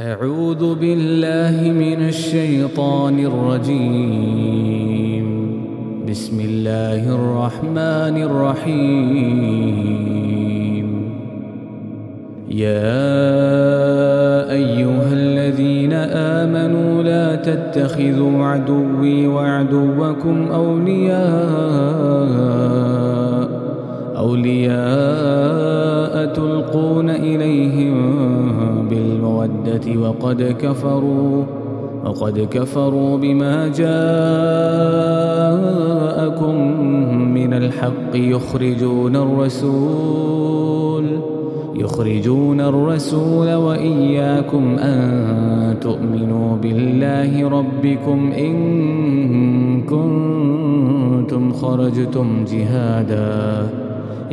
أعوذ بالله من الشيطان الرجيم. بسم الله الرحمن الرحيم. يا أيها الذين آمنوا لا تتخذوا عدوي وعدوكم أولياء أولياء تلقون إليهم بالمودة وقد كفروا وقد كفروا بما جاءكم من الحق يخرجون الرسول يخرجون الرسول وإياكم أن تؤمنوا بالله ربكم إن كنتم خرجتم جهاداً.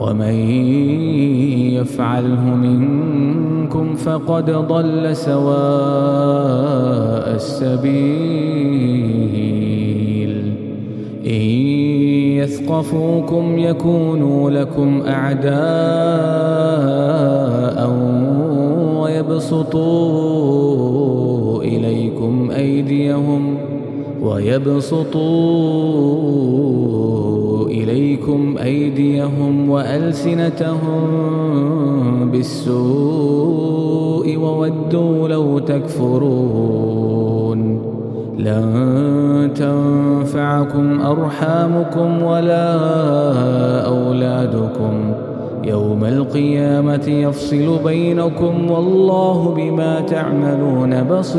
ومن يفعله منكم فقد ضل سواء السبيل. إن يثقفوكم يكونوا لكم أعداء ويبسطوا إليكم أيديهم ويبسطوا إليكم أيديهم وألسنتهم بالسوء وودوا لو تكفرون. لن تنفعكم أرحامكم ولا أولادكم. يوم القيامة يفصل بينكم والله بما تعملون بصير.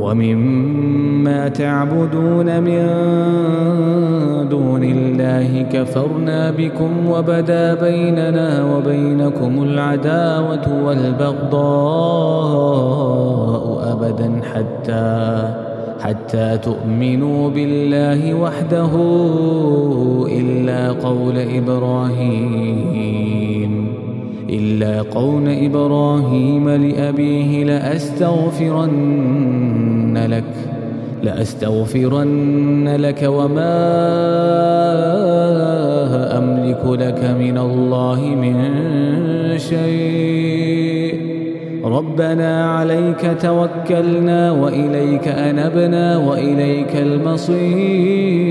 ومما تعبدون من دون الله كفرنا بكم وبدا بيننا وبينكم العداوة والبغضاء أبدا حتى حتى تؤمنوا بالله وحده إلا قول إبراهيم إلا قول إبراهيم لأبيه لأستغفرن لك لأستغفرن لك وما أملك لك من الله من شيء. ربنا عليك توكلنا وإليك أنبنا وإليك المصير.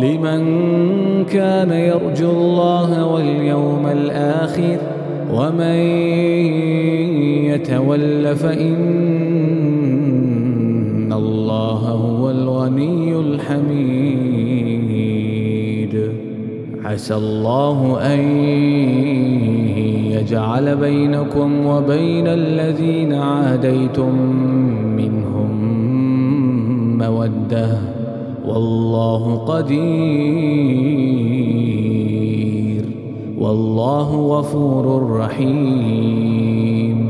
لمن كان يرجو الله واليوم الآخر ومن يتول فإن الله هو الغني الحميد. عسى الله أن يجعل بينكم وبين الذين عاديتم منهم مودة. والله قدير. والله غفور رحيم.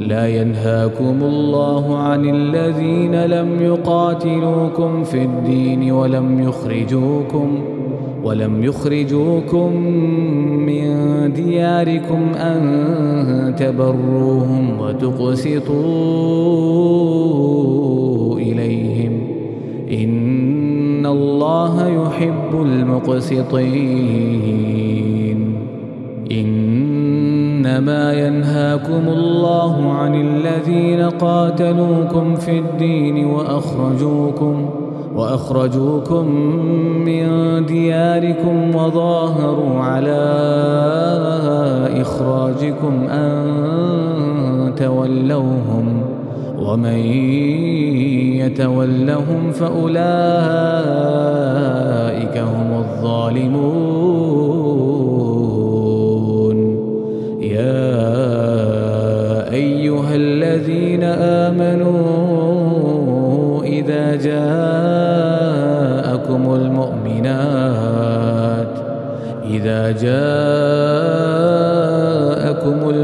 لا ينهاكم الله عن الذين لم يقاتلوكم في الدين ولم يخرجوكم ولم يخرجوكم من دياركم أن تبروهم وتقسطوا إليهم. إن الله يحب المقسطين. إن إنما ينهاكم الله عن الذين قاتلوكم في الدين وأخرجوكم وأخرجوكم من دياركم وظاهروا على إخراجكم أن تولوهم ومن يتولهم فأولئك هم الظالمون. يا أيها الذين آمنوا إذا جاءكم المؤمنات إذا جاءكم المؤمنات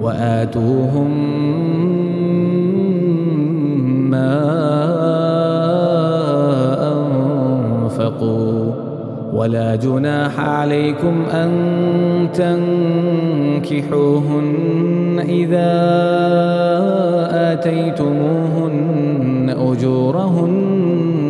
وآتوهم ولا جناح عليكم أن تنكحوهن إذا آتيتموهن أجورهن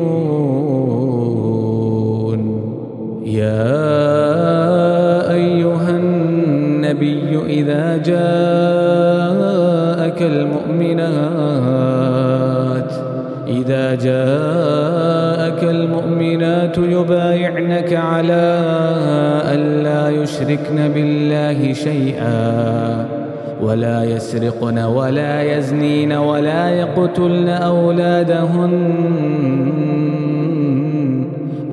إذا جاءك المؤمنات إذا جاءك المؤمنات يبايعنك على أن لا يشركن بالله شيئا ولا يسرقن ولا يزنين ولا يقتلن أولادهن.